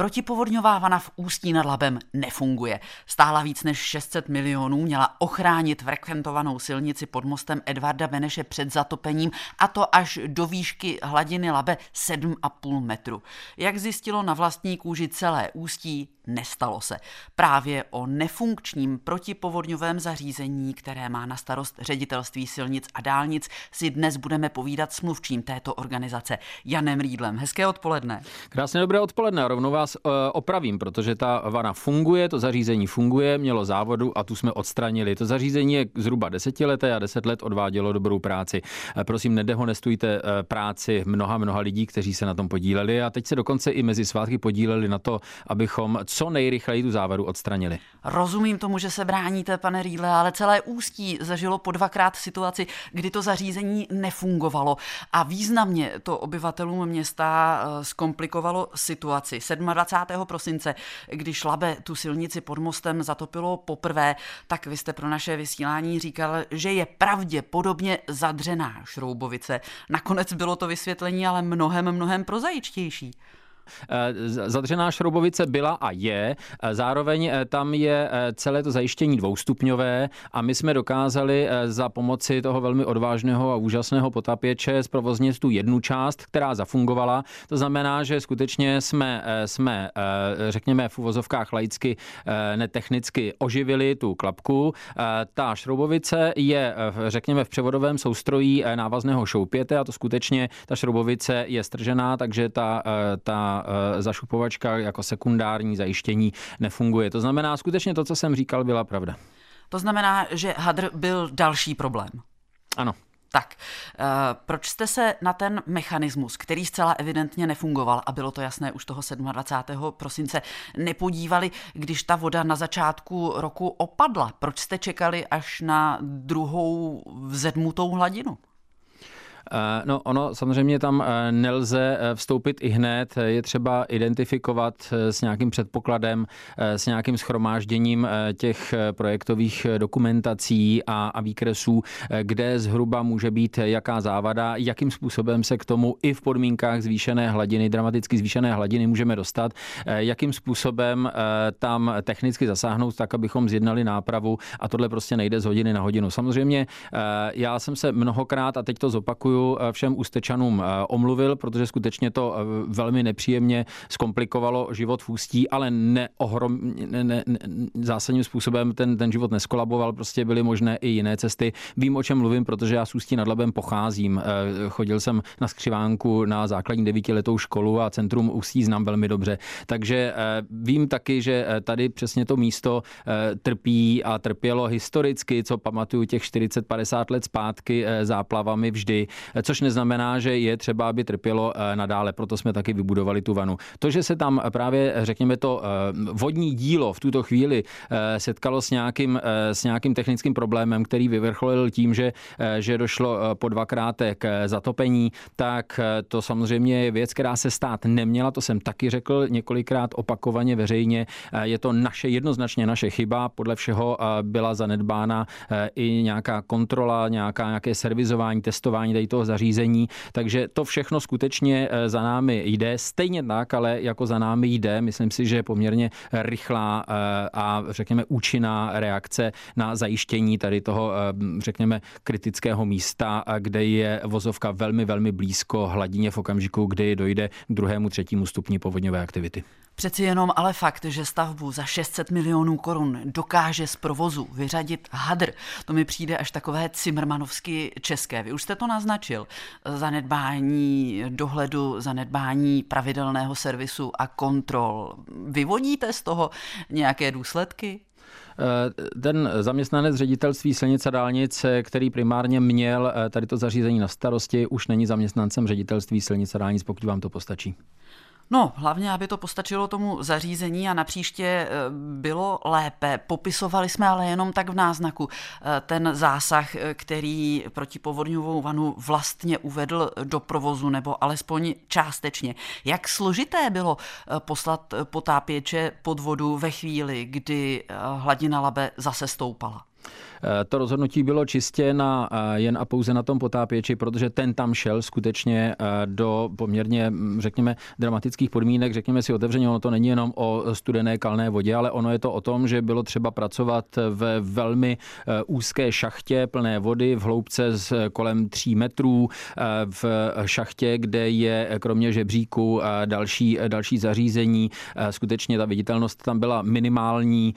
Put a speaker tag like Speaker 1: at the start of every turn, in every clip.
Speaker 1: Protipovodňová vana v Ústí nad Labem nefunguje. Stála víc než 600 milionů, měla ochránit frekventovanou silnici pod mostem Edvarda Beneše před zatopením a to až do výšky hladiny Labe 7,5 metru. Jak zjistilo na vlastní kůži celé Ústí, nestalo se. Právě o nefunkčním protipovodňovém zařízení, které má na starost ředitelství silnic a dálnic, si dnes budeme povídat s mluvčím této organizace Janem Rýdlem. Hezké odpoledne.
Speaker 2: Krásné dobré odpoledne. Rovnou vás uh, opravím, protože ta vana funguje, to zařízení funguje, mělo závodu a tu jsme odstranili. To zařízení je zhruba desetileté a deset let odvádělo dobrou práci. Uh, prosím, nedehonestujte uh, práci mnoha, mnoha lidí, kteří se na tom podíleli a teď se dokonce i mezi svátky podíleli na to, abychom co nejrychleji tu závadu odstranili.
Speaker 1: Rozumím tomu, že se bráníte, pane Rýle, ale celé ústí zažilo po dvakrát situaci, kdy to zařízení nefungovalo a významně to obyvatelům města zkomplikovalo situaci. 27. prosince, když Labe tu silnici pod mostem zatopilo poprvé, tak vy jste pro naše vysílání říkal, že je pravděpodobně zadřená šroubovice. Nakonec bylo to vysvětlení ale mnohem, mnohem prozajičtější.
Speaker 2: Eh, zadřená šroubovice byla a je. Eh, zároveň eh, tam je celé to zajištění dvoustupňové a my jsme dokázali za pomoci toho velmi odvážného a úžasného potapěče zprovoznit tu jednu část, která zafungovala. To znamená, že skutečně jsme, jsme řekněme v uvozovkách laicky netechnicky oživili tu klapku. Ta šroubovice je, řekněme, v převodovém soustrojí návazného šoupěte a to skutečně ta šroubovice je stržená, takže ta, ta Eh, zašupovačka jako sekundární zajištění nefunguje. To znamená, skutečně to, co jsem říkal, byla pravda.
Speaker 1: To znamená, že hadr byl další problém.
Speaker 2: Ano.
Speaker 1: Tak, uh, proč jste se na ten mechanismus, který zcela evidentně nefungoval, a bylo to jasné už toho 27. prosince, nepodívali, když ta voda na začátku roku opadla? Proč jste čekali až na druhou vzedmutou hladinu?
Speaker 2: Eh, no ono samozřejmě tam eh, nelze eh, vstoupit i hned, je třeba identifikovat s nějakým předpokladem, s nějakým schromážděním těch projektových dokumentací a, a výkresů, kde zhruba může být jaká závada, jakým způsobem se k tomu i v podmínkách zvýšené hladiny, dramaticky zvýšené hladiny můžeme dostat, jakým způsobem tam technicky zasáhnout tak, abychom zjednali nápravu a tohle prostě nejde z hodiny na hodinu. Samozřejmě já jsem se mnohokrát, a teď to zopakuju, Eh, všem ústečanům eh, omluvil, protože skutečně to eh, velmi nepříjemně zkomplikovalo život v Ústí, ale neohrom, ne, ne, ne, zásadním způsobem ten, ten život neskolaboval, prostě byly možné i jiné cesty. Vím, o čem mluvím, protože já z Ústí nad Labem pocházím. Chodil jsem na skřivánku na základní devítiletou školu a centrum Ústí znám velmi dobře. Takže vím taky, že tady přesně to místo trpí a trpělo historicky, co pamatuju těch 40-50 let zpátky záplavami vždy což neznamená, že je třeba, aby trpělo eh, nadále. Proto jsme taky vybudovali tu vanu. To, že se tam právě, řekněme, to eh, vodní dílo v tuto chvíli eh, setkalo s nějakým, s nějakým technickým problémem, který vyvrcholil tím, že, že došlo po dvakrát k zatopení, tak to samozřejmě je věc, která se stát neměla. To jsem taky řekl několikrát opakovaně veřejně. Je to naše, jednoznačně naše chyba. Podle všeho byla zanedbána i nějaká kontrola, nějaká, nějaké servizování, testování tady toho zařízení, takže to všechno skutečně eh, za námi jde. Stejně tak, ale jako za námi jde, myslím si, že je poměrně rychlá eh, a řekněme účinná reakce na zajištění tady toho, eh, řekněme, kritického místa, kde je vozovka velmi, velmi blízko hladině v okamžiku, kdy dojde druhému, třetímu stupni povodňové aktivity.
Speaker 1: Přeci jenom ale fakt, že stavbu za 600 milionů korun dokáže z provozu vyřadit hadr, to mi přijde až takové cimrmanovsky české. Vy už jste to naznačil. Zanedbání dohledu, zanedbání pravidelného servisu a kontrol. Vyvodíte z toho nějaké důsledky?
Speaker 2: Eh, ten zaměstnanec ředitelství silnice a dálnic, který primárně měl eh, tady to zařízení na starosti, už není zaměstnancem ředitelství silnice a dálnic, pokud vám to postačí.
Speaker 1: No, hlavně, aby to postačilo tomu zařízení a na příště eh, bylo lépe. Popisovali jsme ale jenom tak v náznaku eh, ten zásah, eh, který protipovodňovou vanu vlastně uvedl do provozu, nebo alespoň částečně. Jak složité bylo poslat potápěče pod vodu ve chvíli, kdy hladina Labe zase stoupala?
Speaker 2: To rozhodnutí bylo čistě na, jen a pouze na tom potápěči, protože ten tam šel skutečně do poměrně, řekněme, dramatických podmínek. Řekněme si otevřeně, ono to není jenom o studené kalné vodě, ale ono je to o tom, že bylo třeba pracovat ve velmi úzké šachtě plné vody v hloubce z kolem 3 metrů, v šachtě, kde je kromě žebříku další, další zařízení. Skutečně ta viditelnost tam byla minimální.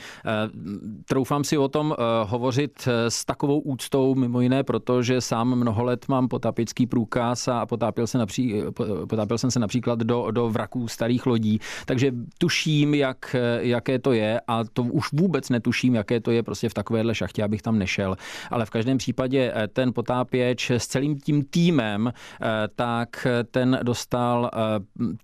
Speaker 2: Troufám si o tom hovořit s takovou úctou, mimo jiné, protože sám mnoho let mám potápěcký průkaz a potápěl, se napří, potápěl jsem se například do, do vraků starých lodí, takže tuším, jak, jaké to je a to už vůbec netuším, jaké to je prostě v takovéhle šachtě, abych tam nešel. Ale v každém případě ten potápěč s celým tím týmem, tak ten dostal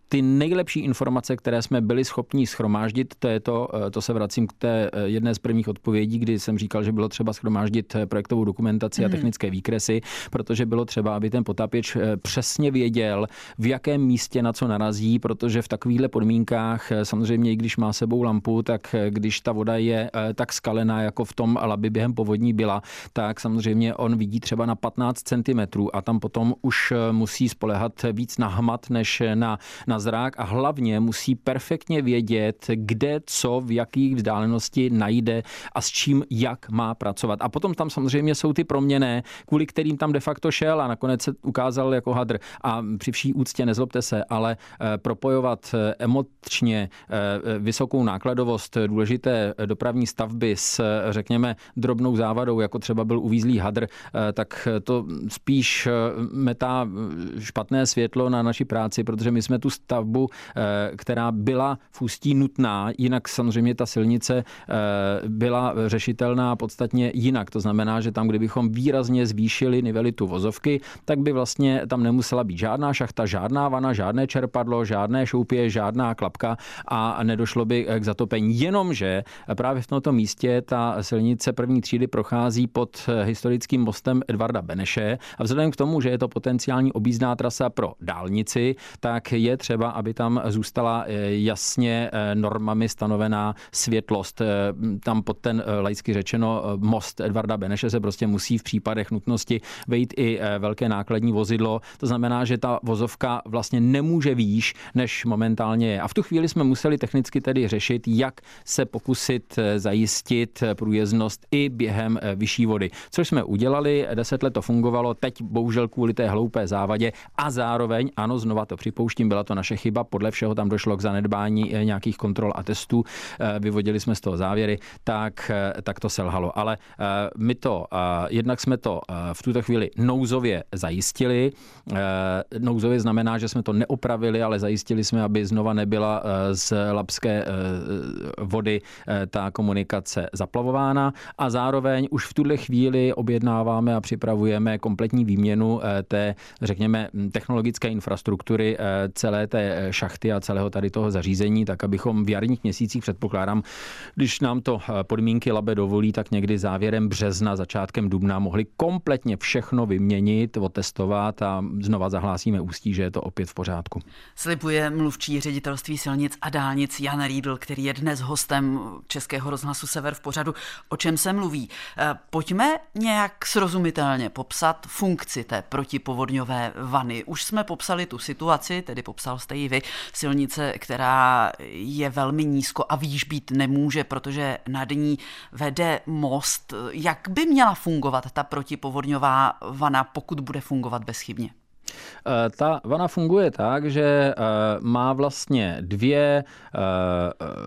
Speaker 2: ty nejlepší informace, které jsme byli schopni schromáždit. To, je to, to se vracím k té jedné z prvních odpovědí, kdy jsem říkal, že bylo třeba schromáždit projektovou dokumentaci a mhm. technické výkresy, protože bylo třeba, aby ten potápěč přesně věděl, v jakém místě na co narazí, protože v takovýchhle podmínkách samozřejmě, i když má sebou lampu, tak když ta voda je tak skalená, jako v tom labi během povodní byla, tak samozřejmě on vidí třeba na 15 cm a tam potom už musí spolehat víc na hmat než na, na zrák a hlavně musí perfektně vědět, kde, co, v jakých vzdálenosti najde a s čím, jak má pracovat. A potom tam samozřejmě jsou ty proměny, kvůli kterým tam de facto šel a nakonec se ukázal jako hadr. A při vší úctě nezlobte se, ale eh, propojovat eh, emočně eh, vysokou nákladovost důležité dopravní stavby s, řekněme, drobnou závadou, jako třeba byl uvízlý hadr, tak to spíš metá špatné světlo na naši práci, protože my jsme tu stavbu, která byla v Ústí nutná, jinak samozřejmě ta silnice byla řešitelná podstatně jinak. To znamená, že tam, kdybychom výrazně zvýšili nivelitu vozovky, tak by vlastně tam nemusela být žádná šachta, žádná vana, žádné čerpadlo, žádné šoupě, žádná klapka a nedošlo by k zatopení. Jenomže právě v tomto místě ta silnice první třídy prochází pod historickým mostem Edvarda Beneše a vzhledem k tomu, že je to potenciální objízdná trasa pro dálnici, tak je třeba, aby tam zůstala eh, jasně eh, normami stanovená světlost. Eh, tam pod ten laicky řečeno most Edvarda Beneše se prostě musí v případech nutnosti vejít i velké nákladní vozidlo. To znamená, že ta vozovka vlastně nemůže výš, než momentálně je. A v tu chvíli jsme museli technicky tedy řešit, jak se pokusit zajistit průjezdnost i během vyšší vody. Což jsme udělali, deset let to fungovalo, teď bohužel kvůli té hloupé závadě a zároveň, ano, znova to připouštím, byla to naše chyba, podle všeho tam došlo k zanedbání eh, nějakých kontrol a testů, eh, vyvodili jsme z toho závěry, tak, eh, tak to selhalo. Ale my to, jednak jsme to v tuto chvíli nouzově zajistili. Nouzově znamená, že jsme to neopravili, ale zajistili jsme, aby znova nebyla z labské vody ta komunikace zaplavována a zároveň už v tuhle chvíli objednáváme a připravujeme kompletní výměnu té, řekněme, technologické infrastruktury eh, celé té eh, šachty a celého tady toho zařízení, tak abychom v jarních měsících předpokládám, když nám to eh, podmínky labe dovolí, tak někdy závěrem března, začátkem dubna mohli kompletně všechno vyměnit, otestovat a znova zahlásíme ústí, že je to opět v pořádku.
Speaker 1: Slibuje mluvčí ředitelství silnic a dálnic Jan Riedl, který je dnes hostem Českého rozhlasu Sever v pořadu. O čem se mluví? Pojďme nějak srozumitelně popsat funkci té protipovodňové vany. Už jsme popsali tu situaci, tedy popsal jste ji vy, silnice, která je velmi nízko a výš být nemůže, protože nad ní vede most. Jak by měla fungovat ta protipovodňová vana, pokud bude fungovat bezchybně?
Speaker 2: Eh, ta vana funguje tak, že eh, má vlastně dvě eh,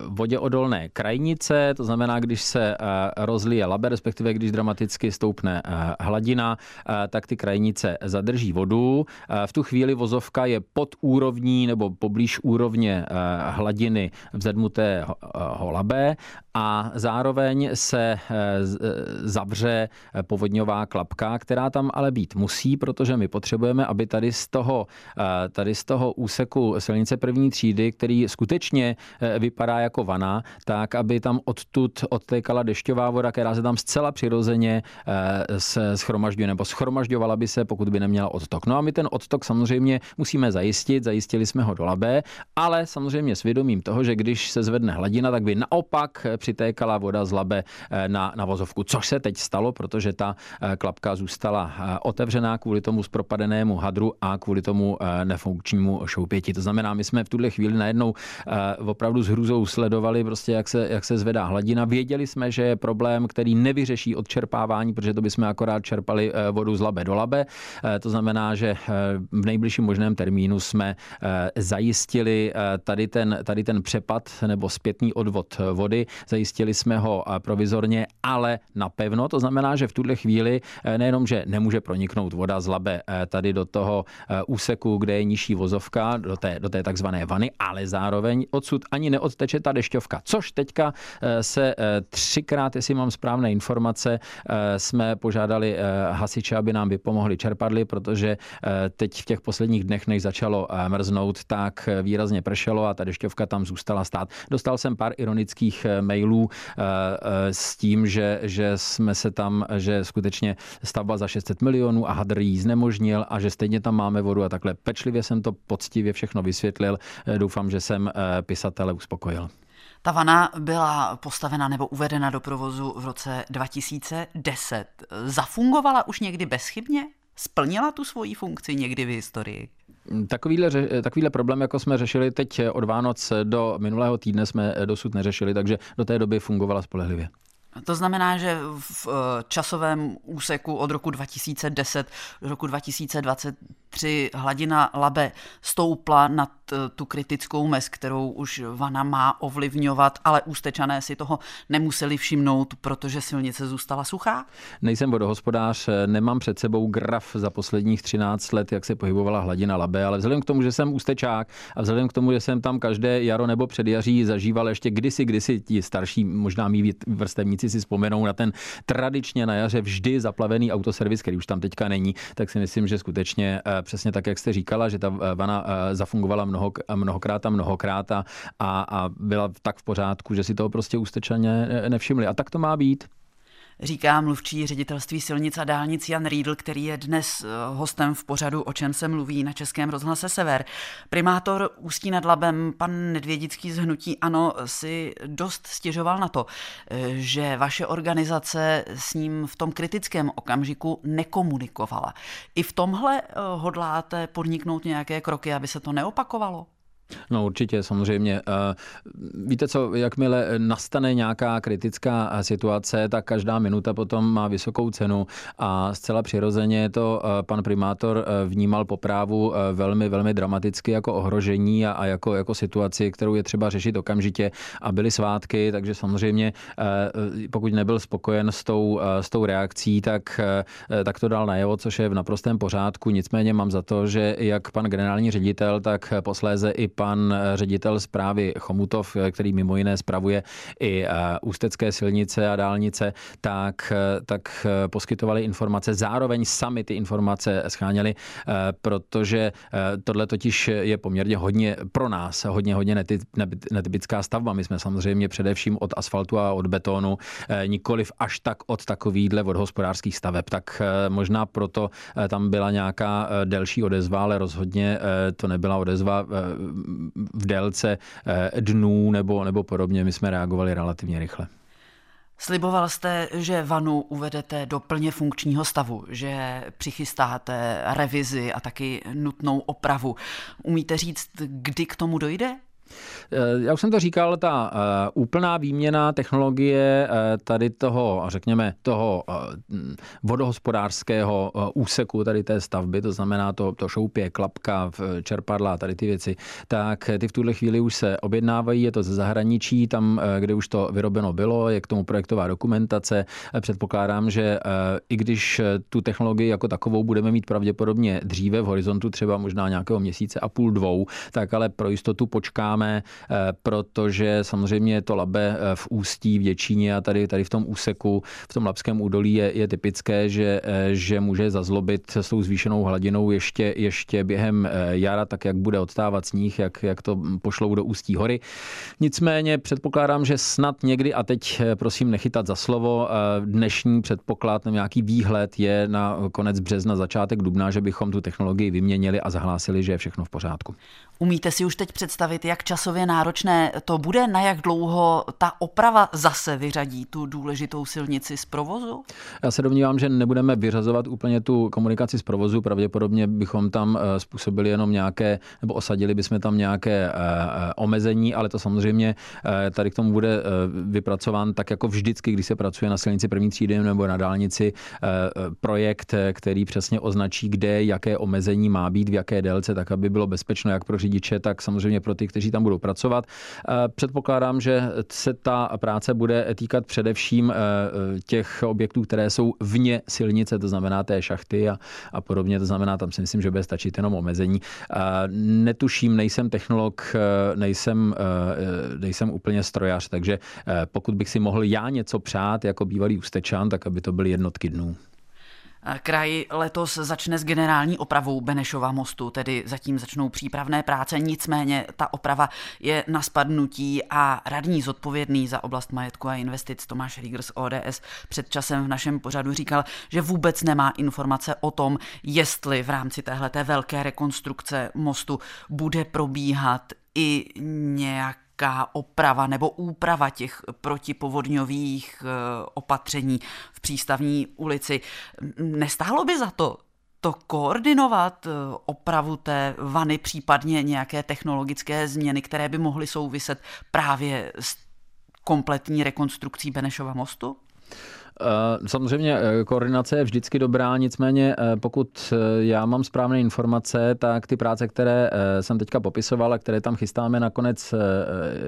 Speaker 2: voděodolné krajnice, to znamená, když se rozlije labe, respektive když dramaticky stoupne hladina, tak ty krajnice zadrží vodu. V tu chvíli vozovka je pod úrovní nebo poblíž úrovně hladiny vzedmutého labe a zároveň se zavře povodňová klapka, která tam ale být musí, protože my potřebujeme, aby tady z toho, tady z toho úseku silnice první třídy, který skutečně vypadá jako vana, tak aby tam odtud odtékala dešťová voda, která se tam zcela přirozeně schromažďuje nebo schromažďovala by se, pokud by neměla odtok. No a my ten odtok samozřejmě musíme zajistit, zajistili jsme ho do Labé, ale samozřejmě svědomím toho, že když se zvedne hladina, tak by naopak přitékala voda z Labe na, na vozovku, což se teď stalo, protože ta klapka zůstala otevřená kvůli tomu zpropadenému hadru a kvůli tomu nefunkčnímu šoupěti. To znamená, my jsme v tuhle chvíli najednou opravdu s hrůzou sledovali, prostě jak se, jak se zvedá hladina. Věděli jsme, že je problém, který nevyřeší odčerpávání, protože to bychom akorát čerpali vodu z labe do labe. To znamená, že v nejbližším možném termínu jsme zajistili tady ten, tady ten přepad nebo zpětný odvod vody. Zajistili jsme ho provizorně, ale napevno. To znamená, že v tuhle chvíli nejenom, že nemůže proniknout voda z labe tady do toho úseku, kde je nižší vozovka, do té, do té takzvané vany, ale zároveň odsud ani neodteče ta dešťovka. Což teďka se třikrát, jestli mám správné informace, jsme požádali hasiče, aby nám vypomohli čerpadly, protože teď v těch posledních dnech, než začalo mrznout, tak výrazně pršelo a ta dešťovka tam zůstala stát. Dostal jsem pár ironických mailů s tím, že, že jsme se tam, že skutečně stavba za 600 milionů a hadr jí znemožnil a že stejně tam máme vodu a takhle pečlivě jsem to poctivě všechno vysvětlil. Doufám, že jsem pisatele uspokojil.
Speaker 1: Ta vana byla postavena nebo uvedena do provozu v roce 2010. Zafungovala už někdy bezchybně? Splnila tu svoji funkci někdy v historii?
Speaker 2: Takovýhle, takovýhle problém, jako jsme řešili teď od Vánoc do minulého týdne, jsme dosud neřešili, takže do té doby fungovala spolehlivě.
Speaker 1: To znamená, že v eh, časovém úseku od roku 2010 do roku 2023 hladina Labe stoupla nad eh, tu kritickou mez, kterou už Vana má ovlivňovat, ale ústečané si toho nemuseli všimnout, protože silnice zůstala suchá?
Speaker 2: Nejsem vodohospodář, nemám před sebou graf za posledních 13 let, jak se pohybovala hladina Labe, ale vzhledem k tomu, že jsem ústečák a vzhledem k tomu, že jsem tam každé jaro nebo předjaří zažíval ještě kdysi, kdysi ti starší, možná mý vrstevníci si vzpomenou na ten tradičně na jaře vždy zaplavený autoservis, který už tam teďka není, tak si myslím, že skutečně eh, přesně tak, jak jste říkala, že ta eh, vana eh, zafungovala mnoho, mnohokrát a mnohokrát a, a byla tak v pořádku, že si toho prostě ústečaně nevšimli. A tak to má být
Speaker 1: říká mluvčí ředitelství silnic a dálnic Jan Riedl, který je dnes eh, hostem v pořadu O čem se mluví na Českém rozhlase Sever. Primátor Ústí nad Labem, pan Nedvědický z Hnutí Ano, si dost stěžoval na to, eh, že vaše organizace s ním v tom kritickém okamžiku nekomunikovala. I v tomhle eh, hodláte podniknout nějaké kroky, aby se to neopakovalo?
Speaker 2: No určitě, samozřejmě. Eh, víte co, jakmile nastane nějaká kritická eh, situace, tak každá minuta potom má vysokou cenu a zcela přirozeně to eh, pan primátor vnímal po právu velmi, velmi dramaticky jako ohrožení a, jako, jako situaci, kterou je třeba řešit okamžitě a byly svátky, takže samozřejmě pokud nebyl spokojen s tou, s tou reakcí, tak, tak to dal najevo, což je v naprostém pořádku. Nicméně mám za to, že jak pan generální ředitel, tak posléze i pan pan ředitel zprávy Chomutov, který mimo jiné spravuje i eh, ústecké silnice a dálnice, tak, eh, tak eh, poskytovali informace. Zároveň sami ty informace scháněli, protože tohle totiž je poměrně hodně pro nás, hodně, hodně netypická stavba. My jsme samozřejmě především od asfaltu a od betonu, nikoliv až tak od takovýchhle vodhospodářských staveb. Tak možná proto tam byla nějaká delší odezva, ale rozhodně to nebyla odezva v délce eh, dnů nebo, nebo podobně. My jsme reagovali relativně rychle.
Speaker 1: Sliboval jste, že vanu uvedete do plně funkčního stavu, že přichystáte revizi a taky nutnou opravu. Umíte říct, kdy k tomu dojde?
Speaker 2: Eh, já už jsem to říkal, ta eh, úplná výměna technologie eh, tady toho, řekněme, toho vodohospodářského úseku tady té stavby, to znamená to, to šoupě, klapka, čerpadla, tady ty věci, tak ty v tuhle chvíli už se objednávají, je to ze zahraničí, tam, kde už to vyrobeno bylo, je k tomu projektová dokumentace. Předpokládám, že i když tu technologii jako takovou budeme mít pravděpodobně dříve v horizontu třeba možná nějakého měsíce a půl, dvou, tak ale pro jistotu počká předpokládáme, protože samozřejmě to labe v Ústí, v Děčíně a tady, tady v tom úseku, v tom Labském údolí je, je typické, že, že může zazlobit s tou zvýšenou hladinou ještě, ještě během jara, tak jak bude odstávat sníh, jak, jak to pošlou do Ústí hory. Nicméně předpokládám, že snad někdy, a teď prosím nechytat za slovo, dnešní předpoklad, nějaký výhled je na konec března, začátek dubna, že bychom tu technologii vyměnili a zahlásili, že je všechno v pořádku.
Speaker 1: Umíte si už teď představit, jak časově náročné to bude, na jak dlouho ta oprava zase vyřadí tu důležitou silnici z provozu?
Speaker 2: Já se domnívám, že nebudeme vyřazovat úplně tu komunikaci z provozu, pravděpodobně bychom tam eh, způsobili jenom nějaké, nebo osadili bychom tam nějaké eh, eh, omezení, ale to samozřejmě tady k tomu bude vypracován tak jako vždycky, když se pracuje na silnici první třídy nebo na dálnici, projekt, který přesně označí, kde jaké omezení má být, v jaké délce, tak aby bylo bezpečno jak pro řidiče, tak samozřejmě pro ty, kteří tam budou pracovat. Předpokládám, že se ta práce bude týkat především eh, těch objektů, které jsou vně silnice, to znamená té šachty a, a podobně. To znamená, tam si myslím, že bude stačit jenom omezení. Netuším, nejsem technolog, eh, nejsem, eh, nejsem úplně strojař, takže pokud bych si mohl já něco přát jako bývalý ústečan, tak aby to byly jednotky dnů.
Speaker 1: Kraj letos začne s generální opravou Benešova mostu, tedy zatím začnou přípravné práce, nicméně ta oprava je na spadnutí a radní zodpovědný za oblast majetku a investic Tomáš Rieger z ODS před časem v našem pořadu říkal, že vůbec nemá informace o tom, jestli v rámci téhleté velké rekonstrukce mostu bude probíhat i nějak nějaká oprava nebo úprava těch protipovodňových eh, opatření v přístavní ulici. Nestálo by za to to koordinovat, eh, opravu té vany, případně nějaké technologické změny, které by mohly souviset právě s kompletní rekonstrukcí Benešova mostu?
Speaker 2: Eh, samozřejmě eh, koordinace je vždycky dobrá, nicméně eh, pokud já mám správné informace, tak ty práce, které jsem teďka popisoval a které tam chystáme na konec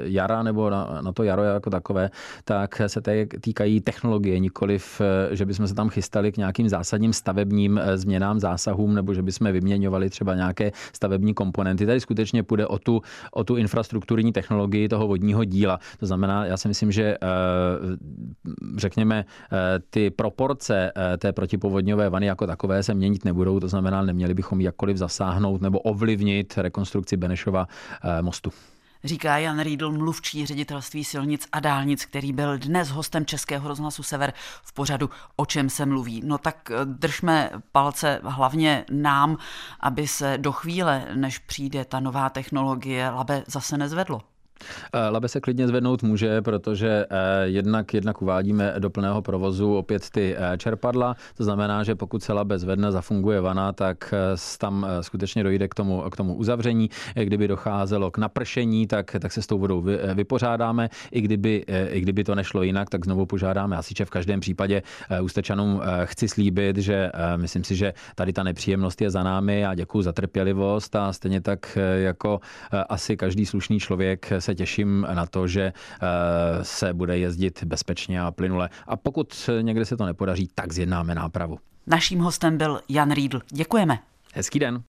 Speaker 2: jara nebo na, to jaro jako takové, tak se týkají technologie, nikoliv, že bychom se tam chystali k nějakým zásadním stavebním změnám, zásahům, nebo že bychom vyměňovali třeba nějaké stavební komponenty. Tady skutečně půjde o tu, o tu infrastrukturní technologii toho vodního díla. To znamená, já si myslím, že řekněme, ty proporce eh, té protipovodňové vany jako takové se měnit nebudou, to znamená, neměli bychom jakkoliv zasáhnout nebo ovlivnit rekonstrukci Benešova eh, mostu.
Speaker 1: Říká Jan Riedl, mluvčí ředitelství silnic a dálnic, který byl dnes hostem Českého rozhlasu Sever v pořadu O čem se mluví. No tak eh, držme palce hlavně nám, aby se do chvíle, než přijde ta nová technologie, labe zase nezvedlo.
Speaker 2: Eh, Labe se klidně zvednout může, protože eh, jednak, jednak uvádíme do plného provozu opět ty eh, čerpadla. To znamená, že pokud se Labe zvedne, zafunguje vana, tak tam skutečně dojde k tomu, k tomu uzavření. Kdyby docházelo k napršení, tak, tak se s tou vodou vypořádáme. I kdyby, I kdyby to nešlo jinak, tak znovu požádáme hasiče. V každém případě ústečanům chci slíbit, že myslím si, že tady ta nepříjemnost je za námi a děkuji za trpělivost a stejně tak jako asi každý slušný člověk se těším na to, že eh, se bude jezdit bezpečně a plynule. A pokud někde se to nepodaří, tak zjednáme nápravu.
Speaker 1: Naším hostem byl Jan Riedl. Děkujeme.
Speaker 2: Hezký den.